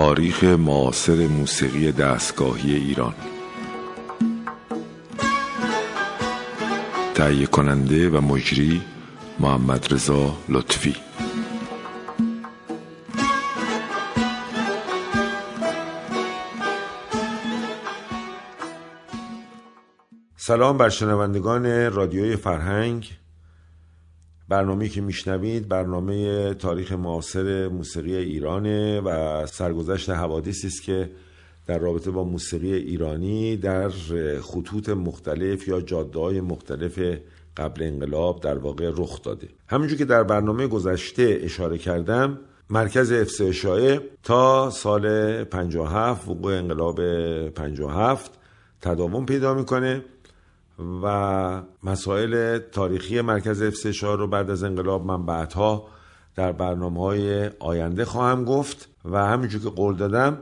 تاریخ معاصر موسیقی دستگاهی ایران. تهیه کننده و مجری محمد رضا لطفی. سلام بر شنوندگان رادیوی فرهنگ. برنامه که میشنوید برنامه تاریخ معاصر موسیقی ایرانه و سرگذشت حوادثی است که در رابطه با موسیقی ایرانی در خطوط مختلف یا جاده های مختلف قبل انقلاب در واقع رخ داده. همینجور که در برنامه گذشته اشاره کردم مرکز افسه شایع تا سال 57 وقوع انقلاب 57 تداوم پیدا می‌کنه. و مسائل تاریخی مرکز افسشار رو بعد از انقلاب من بعدها در برنامه های آینده خواهم گفت و همینجور که قول دادم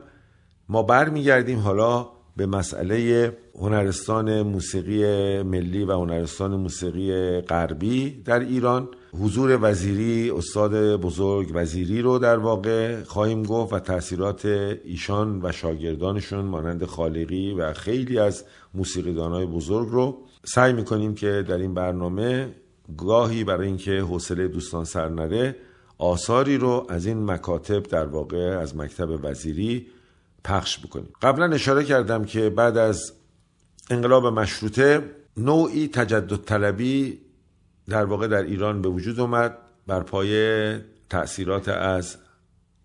ما برمیگردیم حالا به مسئله هنرستان موسیقی ملی و هنرستان موسیقی غربی در ایران. حضور وزیری استاد بزرگ وزیری رو در واقع خواهیم گفت و تاثیرات ایشان و شاگردانشون مانند خالقی و خیلی از موسیقیدانهای بزرگ رو سعی می‌کنیم که در این برنامه گاهی برای اینکه حوصله دوستان سر نره آثاری رو از این مکاتب در واقع از مکتب وزیری پخش بکنیم. قبلا اشاره کردم که بعد از انقلاب مشروطه نوعی تجدد طلبی در واقع در ایران به وجود اومد بر پای تأثیرات از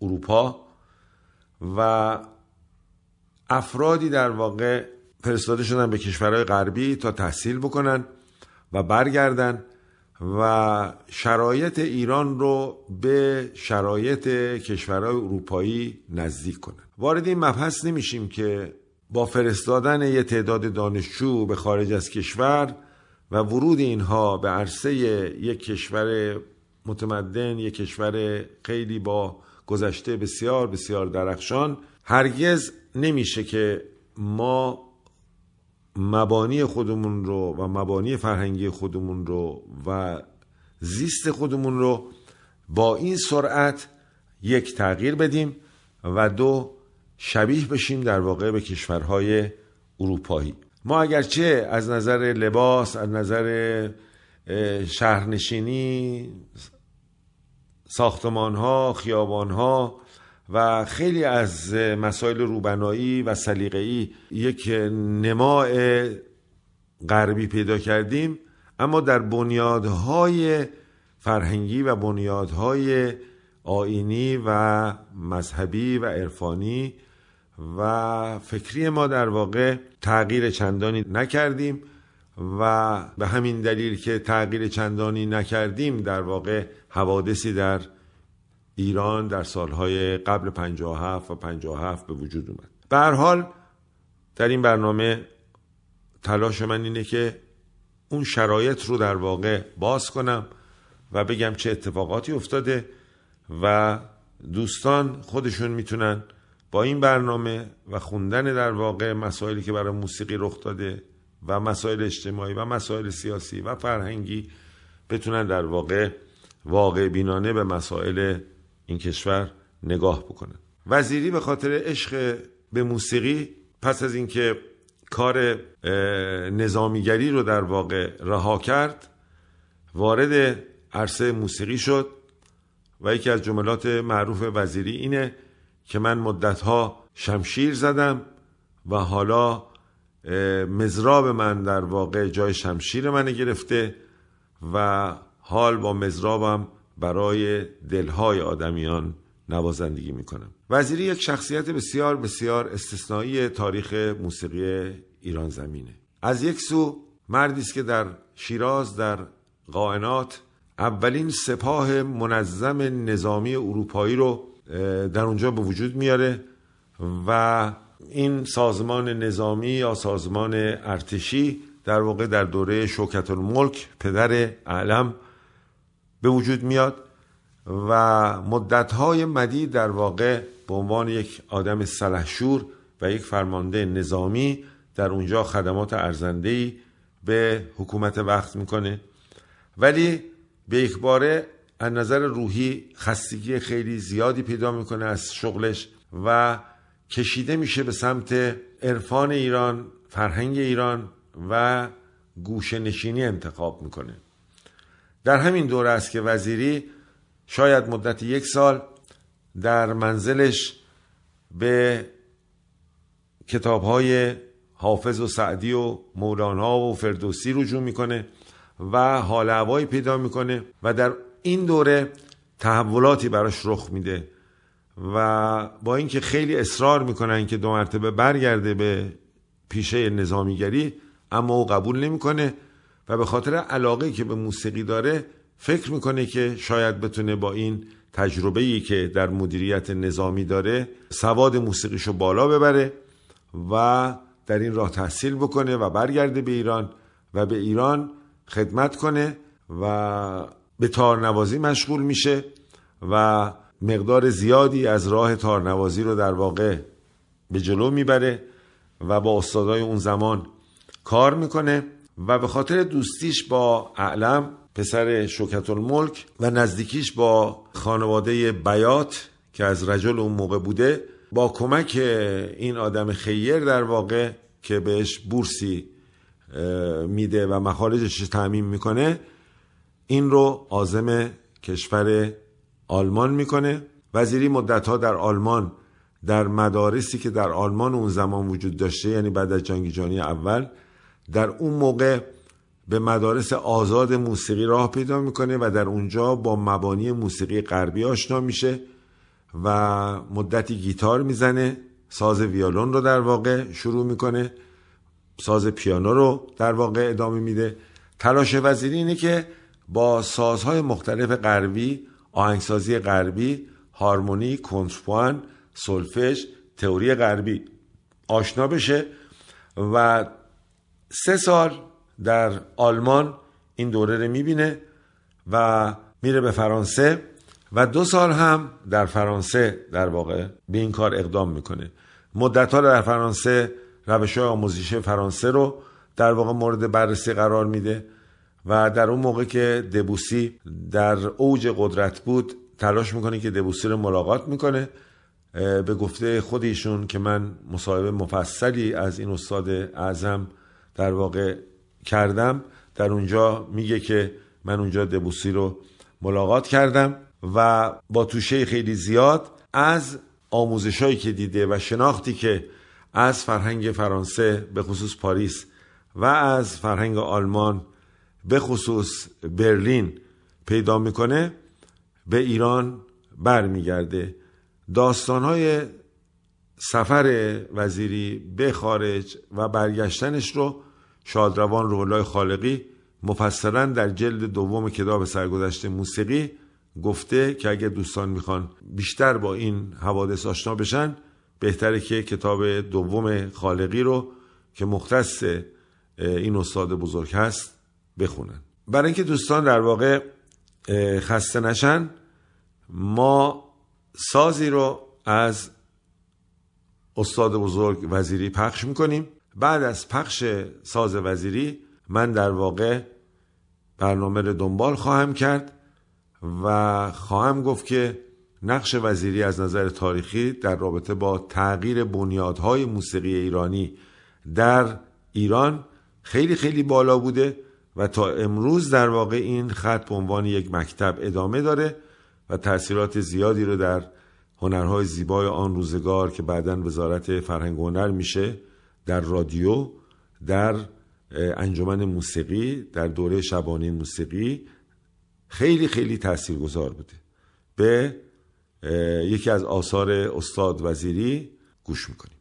اروپا و افرادی در واقع فرستاده شدن به کشورهای غربی تا تحصیل بکنن و برگردن و شرایط ایران رو به شرایط کشورهای اروپایی نزدیک کنن. وارد این مبحث نمیشیم که با فرستادن یه تعداد دانشجو به خارج از کشور و ورود اینها به عرصه یک کشور متمدن یک کشور خیلی با گذشته بسیار بسیار درخشان هرگز نمیشه که ما مبانی خودمون رو و مبانی فرهنگی خودمون رو و زیست خودمون رو با این سرعت یک تغییر بدیم و دو شبیه بشیم در واقع به کشورهای اروپایی. ما اگرچه از نظر لباس از نظر شهرنشینی ساختمان ها و خیلی از مسائل روبنایی و سلیقه‌ای یک نماع غربی پیدا کردیم اما در بنیادهای فرهنگی و بنیادهای آینی و مذهبی و عرفانی و فکری ما در واقع تغییر چندانی نکردیم و به همین دلیل که تغییر چندانی نکردیم در واقع حوادثی در ایران در سالهای قبل 57 و 57 به وجود اومد. به حال در این برنامه تلاش من اینه که اون شرایط رو در واقع باز کنم و بگم چه اتفاقاتی افتاده و دوستان خودشون می‌تونن با این برنامه و خوندن در واقع مسائلی که برای موسیقی رخ داده و مسائل اجتماعی و مسائل سیاسی و فرهنگی بتونن در واقع واقع بینانه به مسائل این کشور نگاه بکنن وزیری به خاطر عشق به موسیقی پس از اینکه کار نظامیگری رو در واقع رها کرد وارد عرصه موسیقی شد و یکی از جملات معروف وزیری اینه که من مدتها شمشیر زدم و حالا مزراب من در واقع جای شمشیر من گرفته و حال با مزرابم برای دلهای آدمیان نوازندگی می‌کنم. وزیری یک شخصیت بسیار بسیار استثنایی تاریخ موسیقی ایران زمینه. از یک سو مردی است که در شیراز در قائنات اولین سپاه منظم نظامی اروپایی رو در اونجا به وجود میاره و این سازمان نظامی یا سازمان ارتشی در واقع در دوره شوکت الملک پدر علم به وجود میاد و مدتهای مدید در واقع به عنوان یک آدم سلحشور و یک فرمانده نظامی در اونجا خدمات ارزندهی به حکومت وقت می‌کنه. ولی به یک باره از نظر روحی خستگی خیلی زیادی پیدا می‌کنه از شغلش و کشیده میشه به سمت عرفان ایران فرهنگ ایران و گوشه نشینی انتخاب می‌کنه. در همین دوره است که وزیری شاید مدت یک سال در منزلش به کتاب های حافظ و سعدی و مولانا و فردوسی رجوع می‌کنه و حال هوایی پیدا می‌کنه و در این دوره تحولاتی براش رخ میده و با اینکه خیلی اصرار می‌کنن که دو مرتبه برگرده به پیشه نظامیگری اما او قبول نمی‌کنه. و به خاطر علاقه که به موسیقی داره فکر می‌کنه که شاید بتونه با این تجربه ای که در مدیریت نظامی داره سواد موسیقیشو بالا ببره و در این راه تحصیل بکنه و برگرده به ایران و به ایران خدمت کنه و به تارنوازی مشغول میشه و مقدار زیادی از راه تارنوازی رو در واقع به جلو می‌بره و با استادای اون زمان کار می‌کنه. و به خاطر دوستیش با اعلم پسر شوکت الملک و نزدیکیش با خانواده بیات که از رجل اون موقع بوده با کمک این آدم خیر در واقع که بهش بورسی میده و مخارجش تعمین می‌کنه این رو آزم کشور آلمان می‌کنه. وزیری مدتها در آلمان در مدارسی که در آلمان اون زمان وجود داشته یعنی بعد از جنگ جهانی اول در اون موقع به مدارس آزاد موسیقی راه پیدا می‌کنه و در اونجا با مبانی موسیقی غربی آشنا میشه و مدتی گیتار می‌زنه ساز ویولون رو در واقع شروع می‌کنه ساز پیانو رو در واقع ادامه میده. تلاش وزیری اینه که با سازهای مختلف غربی آهنگسازی غربی هارمونی کنترپوان سولفش تئوری غربی آشنا بشه و سه سال در آلمان این دوره رو می‌بینه و میره به فرانسه و دو سال هم در فرانسه در واقع به این کار اقدام می‌کنه. مدت ها در فرانسه روش های آموزش فرانسه رو در واقع مورد بررسی قرار میده و در اون موقع که دبوسی در اوج قدرت بود تلاش می‌کنه که دبوسی رو ملاقات می‌کنه به گفته خودشون که من مصاحبه مفصلی از این استاد اعظم در واقع کردم در اونجا میگه که من اونجا دبوسی رو ملاقات کردم و با توشه خیلی زیاد از آموزش که دیده و شناختی که از فرهنگ فرانسه به خصوص پاریس و از فرهنگ آلمان به خصوص برلین پیدا می‌کنه به ایران برمیگرده. داستانهای سفر وزیری به خارج و برگشتنش رو شادروان رولای خالقی مفصلا در جلد دوم کتاب سرگذشت موسیقی گفته که اگر دوستان می‌خوان بیشتر با این حوادث آشنا بشن بهتره که کتاب دوم خالقی رو که مختص این استاد بزرگ هست بخونن. برای اینکه دوستان در واقع خسته نشن ما سازی رو از استاد بزرگ وزیری پخش می‌کنیم. بعد از پخش ساز وزیری من در واقع برنامه رو دنبال خواهم کرد و خواهم گفت که نقش وزیری از نظر تاریخی در رابطه با تغییر بنیادهای موسیقی ایرانی در ایران خیلی خیلی بالا بوده و تا امروز در واقع این خط به عنوان یک مکتب ادامه داره و تاثیرات زیادی رو در هنرهای زیبای آن روزگار که بعدا وزارت فرهنگ هنر میشه در رادیو در انجمن موسیقی در دوره شبانه موسیقی خیلی خیلی تاثیرگذار بوده. به یکی از آثار استاد وزیری گوش می‌کنیم.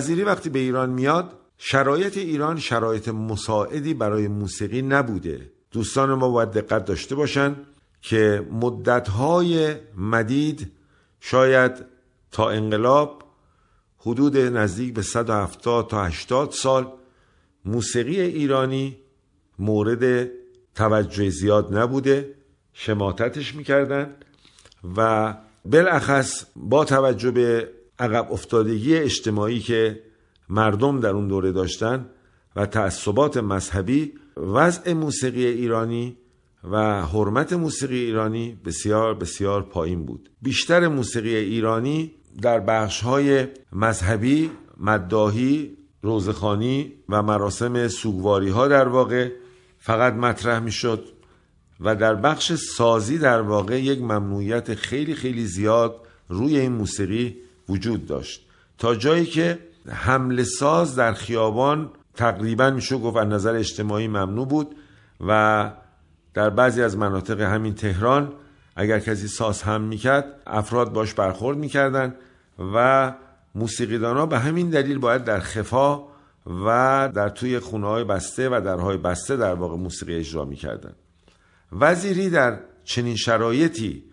وزیری وقتی به ایران میاد شرایط ایران شرایط مساعدی برای موسیقی نبوده. دوستان ما باید دقت داشته باشند که مدتهای مدید شاید تا انقلاب حدود نزدیک به 170 تا 80 سال موسیقی ایرانی مورد توجه زیاد نبوده شماتتش می‌کردن و بالاخص با توجه به عقب افتادگی اجتماعی که مردم در اون دوره داشتن و تعصبات مذهبی وضع موسیقی ایرانی و حرمت موسیقی ایرانی بسیار بسیار پایین بود. بیشتر موسیقی ایرانی در بخش های مذهبی مداهی روزخانی و مراسم سوگواری ها در واقع فقط مطرح می شد و در بخش سازی در واقع یک ممنوعیت خیلی خیلی زیاد روی این موسیقی وجود داشت. تا جایی که حمل ساز در خیابان تقریبا میشه گفت از نظر اجتماعی ممنوع بود و در بعضی از مناطق همین تهران اگر کسی ساز هم می‌کرد افراد باش برخورد می‌کردن و موسیقیدان ها به همین دلیل باید در خفا و در توی خونه های بسته و درهای بسته در واقع موسیقی اجرا می‌کردن. وزیری در چنین شرایطی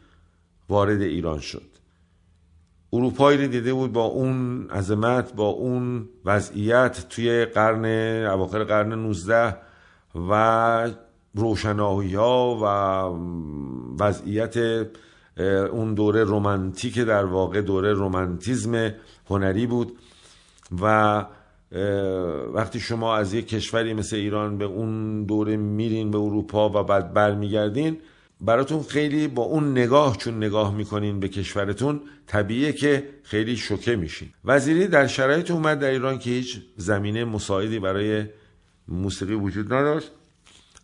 وارد ایران شد. اروپایی رو دیده بود با اون عظمت با اون وضعیت توی قرن اواخر قرن 19 و روشنایی ها و وضعیت اون دوره رومانتیک در واقع دوره رومانتیزم هنری بود و وقتی شما از یک کشوری مثل ایران به اون دوره میرین به اروپا و بعد برمیگردین براتون خیلی با اون نگاه چون نگاه می‌کنین به کشورتون طبیعیه که خیلی شوکه میشین. وزیری در شرایط اومد در ایران که هیچ زمینه مساعدی برای موسیقی وجود نداشت.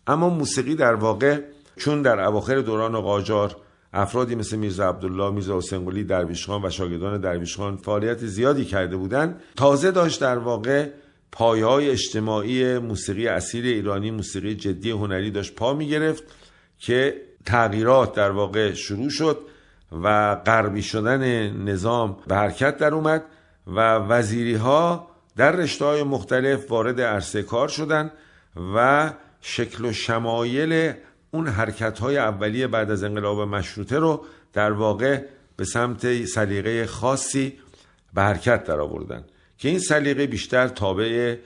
اما موسیقی در واقع چون در اواخر دوران قاجار افرادی مثل میرزا عبدالله میرزا حسین قلی درویش و شاگردان درویش خان فعالیت زیادی کرده بودند تازه داشت در واقع پایه های اجتماعی موسیقی اصیل ایرانی موسیقی جدی هنری داشت پا می گرفت که تغییرات در واقع شروع شد و غربی شدن نظام به حرکت در اومد و وزیری ها در رشته های مختلف وارد عرصه کار شدند و شکل و شمایل اون حرکت های اولیه بعد از انقلاب مشروطه رو در واقع به سمت سلیقه خاصی به حرکت در آوردن که این سلیقه بیشتر تابع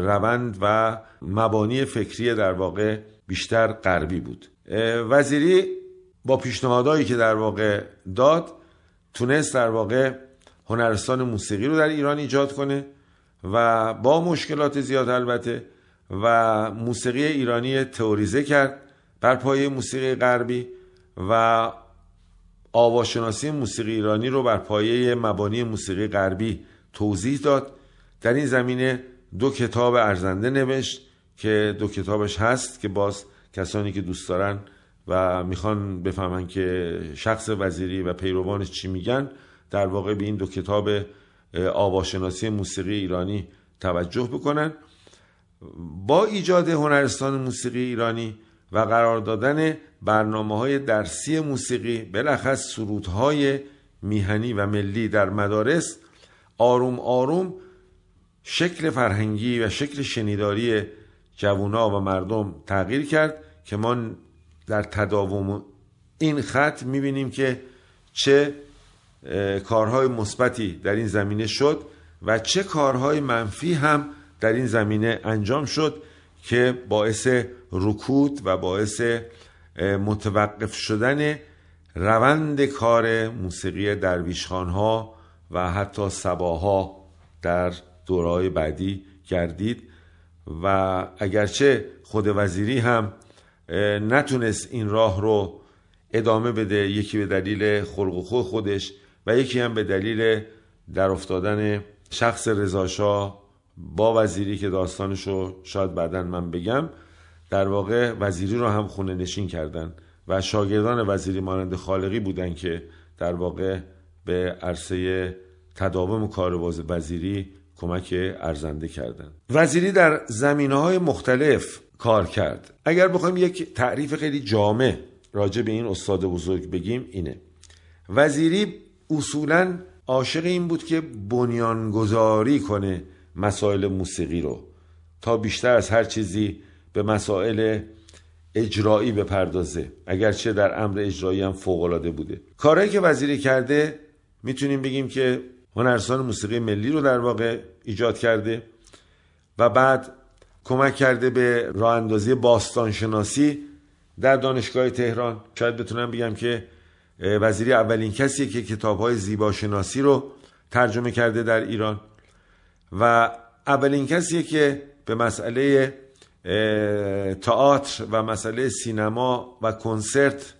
روند و مبانی فکری در واقع بیشتر غربی بود. وزیری با پیشنهادهایی که در واقع داد تونست در واقع هنرستان موسیقی رو در ایران ایجاد کنه و با مشکلات زیاد البته و موسیقی ایرانی تئوریزه کرد بر پایه موسیقی غربی و آواشناسی موسیقی ایرانی رو بر پایه مبانی موسیقی غربی توضیح داد. در این زمینه دو کتاب ارزنده نوشت که دو کتابش هست که باز کسانی که دوست دارن و می‌خوان بفهمن که شخص وزیری و پیروانش چی میگن در واقع به این دو کتاب آواشناسی موسیقی ایرانی توجه بکنن. با ایجاد هنرستان موسیقی ایرانی و قرار دادن برنامه های درسی موسیقی بلخص سرودهای میهنی و ملی در مدارس آروم آروم شکل فرهنگی و شکل شنیداری جوونا و مردم تغییر کرد که ما در تداوم این خط می‌بینیم که چه کارهای مثبتی در این زمینه شد و چه کارهای منفی هم در این زمینه انجام شد که باعث رکود و باعث متوقف شدن روند کار موسیقی درویشخان ها و حتی سباها در دورهای بعدی گردید. و اگرچه خود وزیری هم نتونست این راه رو ادامه بده یکی به دلیل خلق و خود خودش و یکی هم به دلیل در افتادن شخص رضاشاه با وزیری که داستانشو شاید بعدا من بگم در واقع وزیری رو هم خونه نشین کردن و شاگردان وزیری مانند خالقی بودن که در واقع به عرصه تداوم کار وزیری کمک ارزنده کردند وزیری در زمینه های مختلف کار کرد. اگر بخوایم یک تعریف خیلی جامع راجع به این استاد بزرگ بگیم اینه. وزیری اصولا عاشق این بود که بنیانگذاری کنه مسائل موسیقی رو تا بیشتر از هر چیزی به مسائل اجرایی بپردازه اگرچه در امر اجرایی هم فوقالعاده بوده. کارهایی که وزیری کرده می‌تونیم بگیم که هنرستان موسیقی ملی رو در واقع ایجاد کرده و بعد کمک کرده به راه اندازی باستانشناسی در دانشگاه تهران. شاید بتونم بگم که وزیری اولین کسیه که کتاب های زیباشناسی رو ترجمه کرده در ایران و اولین کسیه که به مسئله تئاتر و مسئله سینما و کنسرت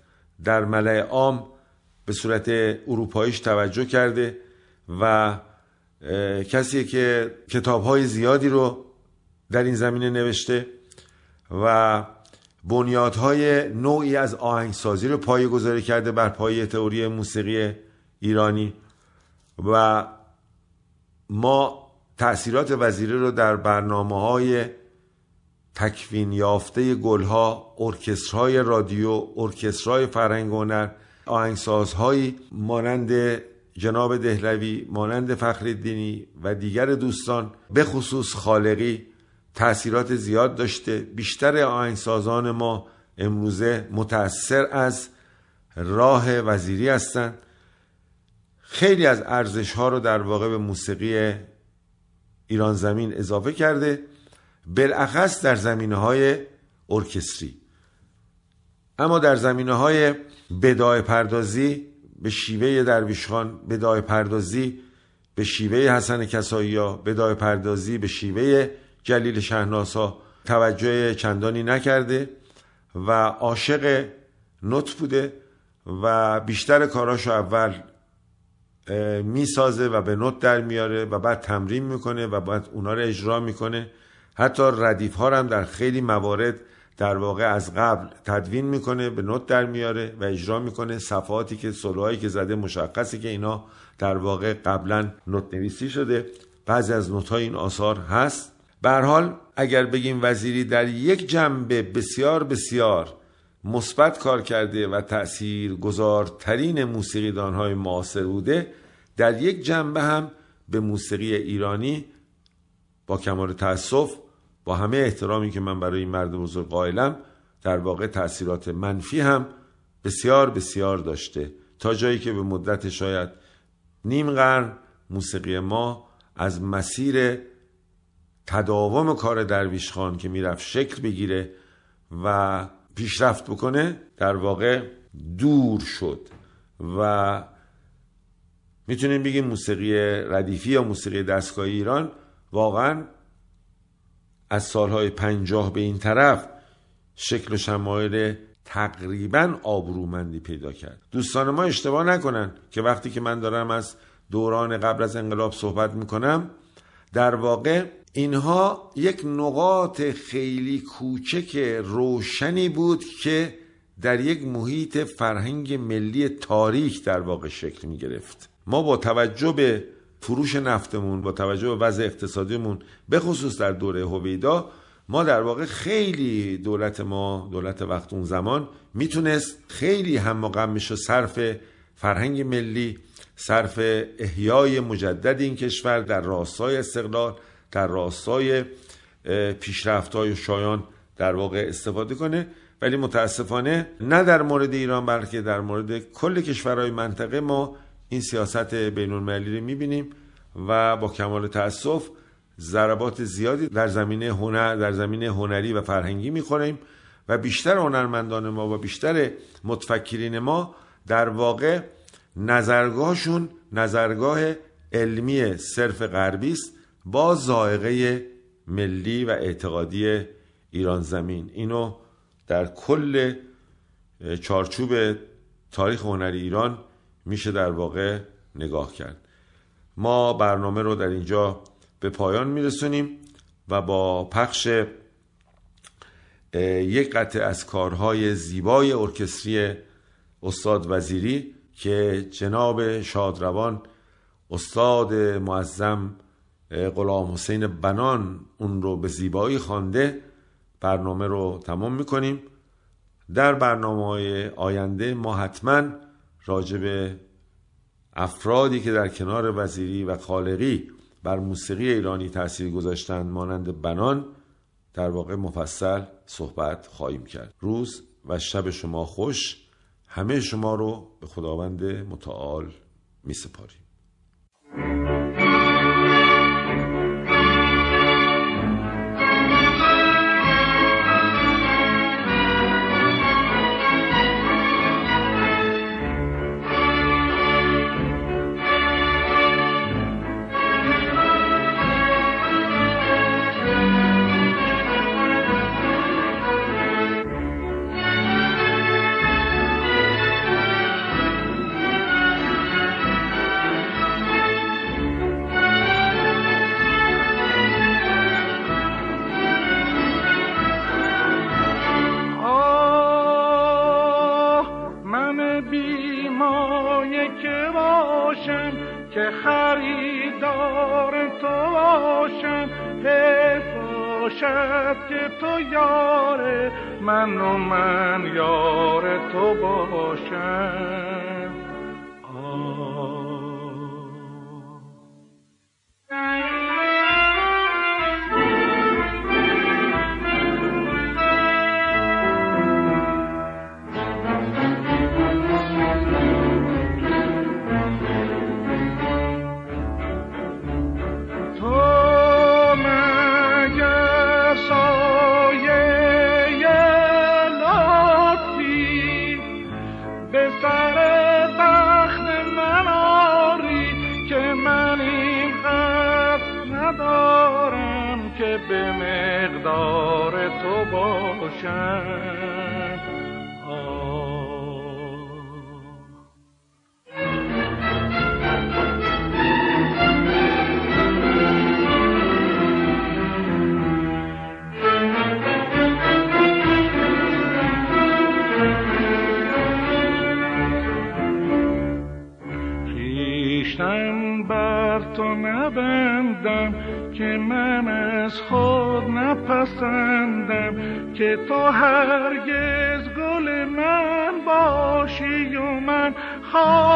در ملع عام به صورت اروپاییش توجه کرده. و کسی که کتاب های زیادی رو در این زمینه نوشته و بنیادهای نوعی از آهنگسازی رو پایه گذاری کرده بر پایه تئوری موسیقی ایرانی و ما تأثیرات وزیره رو در برنامه های تکوین یافته گلها ارکسترهای رادیو ارکسترهای فرهنگ هنر آهنگسازهایی مانند جناب دهلوی مانند فخر و دیگر دوستان به خصوص خالقی تاثیرات زیاد داشته. بیشتر آهنگسازان ما امروزه متأثر از راه وزیری هستند. خیلی از ارزش ها رو در واقع به موسیقی ایران زمین اضافه کرده بالاخص در زمینه های ارکستری. اما در زمینه های بدای پردازی به شیوه درویشخان بدای پردازی به شیوه حسن کسایی ها بدای پردازی به شیوه جلیل شهناسا توجه چندانی نکرده و عاشق نوت بوده و بیشتر کاراشو اول می‌سازه و به نوت در میاره و بعد تمرین می‌کنه و بعد اونا رو اجرا می‌کنه. حتی ردیف ها هم در خیلی موارد در واقع از قبل تدوین می‌کنه به نوت در میاره و اجرا می‌کنه. صفحاتی که سلوهایی که زده مشخصی که اینا در واقع قبلا نوت نویسی شده. بعضی از نوت این آثار هست. به حال اگر بگیم وزیری در یک جنبه بسیار بسیار مثبت کار کرده و تأثیر گذارترین موسیقیدان های معاصر بوده در یک جنبه هم به موسیقی ایرانی با کمال تأسف با همه احترامی که من برای این مرد بزرگ قائلم در واقع تاثیرات منفی هم بسیار بسیار داشته. تا جایی که به مدت شاید نیم قرن موسیقی ما از مسیر تداوم کار درویش خان که می‌رفت شکل بگیره و پیشرفت بکنه در واقع دور شد. و می‌تونیم بگیم موسیقی ردیفی یا موسیقی دستگاهی ایران واقعا از سالهای پنجاه به این طرف شکل و شمایل تقریبا آبرومندی پیدا کرد. دوستان ما اشتباه نکنن که وقتی که من دارم از دوران قبل از انقلاب صحبت می‌کنم در واقع اینها یک نقاط خیلی کوچک روشنی بود که در یک محیط فرهنگ ملی تاریک در واقع شکل می گرفت ما با توجه به فروش نفتمون با توجه به وضع اقتصادیمون به خصوص در دوره هویدا ما در واقع خیلی دولت ما دولت وقت اون زمان می‌تونست خیلی هم و غمش و صرف فرهنگ ملی صرف احیای مجدد این کشور در راستای استقلال در راستای پیشرفت های شایان در واقع استفاده کنه. ولی متاسفانه نه در مورد ایران بلکه در مورد کل کشورهای منطقه ما این سیاست بین المللی رو می‌بینیم و با کمال تاسف ضربات زیادی در زمینه هنر در زمینه هنری و فرهنگی می‌خوریم و بیشتر هنرمندان ما و بیشتر متفکرین ما در واقع نظرگاهشون نظرگاه علمی صرف غربی است با زائقه ملی و اعتقادی ایران زمین. اینو در کل چارچوب تاریخ هنری ایران میشه در واقع نگاه کرد. ما برنامه رو در اینجا به پایان میرسونیم و با پخش یک قطعه از کارهای زیبای ارکستری استاد وزیری که جناب شادروان استاد معظم غلام حسین بنان اون رو به زیبایی خوانده برنامه رو تمام می‌کنیم. در برنامه های آینده ما حتما راجب افرادی که در کنار وزیری و خالقی بر موسیقی ایرانی تاثیر گذاشتند مانند بنان در واقع مفصل صحبت خواهیم کرد. روز و شب شما خوش همه شما رو به خداوند متعال می سپاریم که تو هرگز گل من باشی و من باشم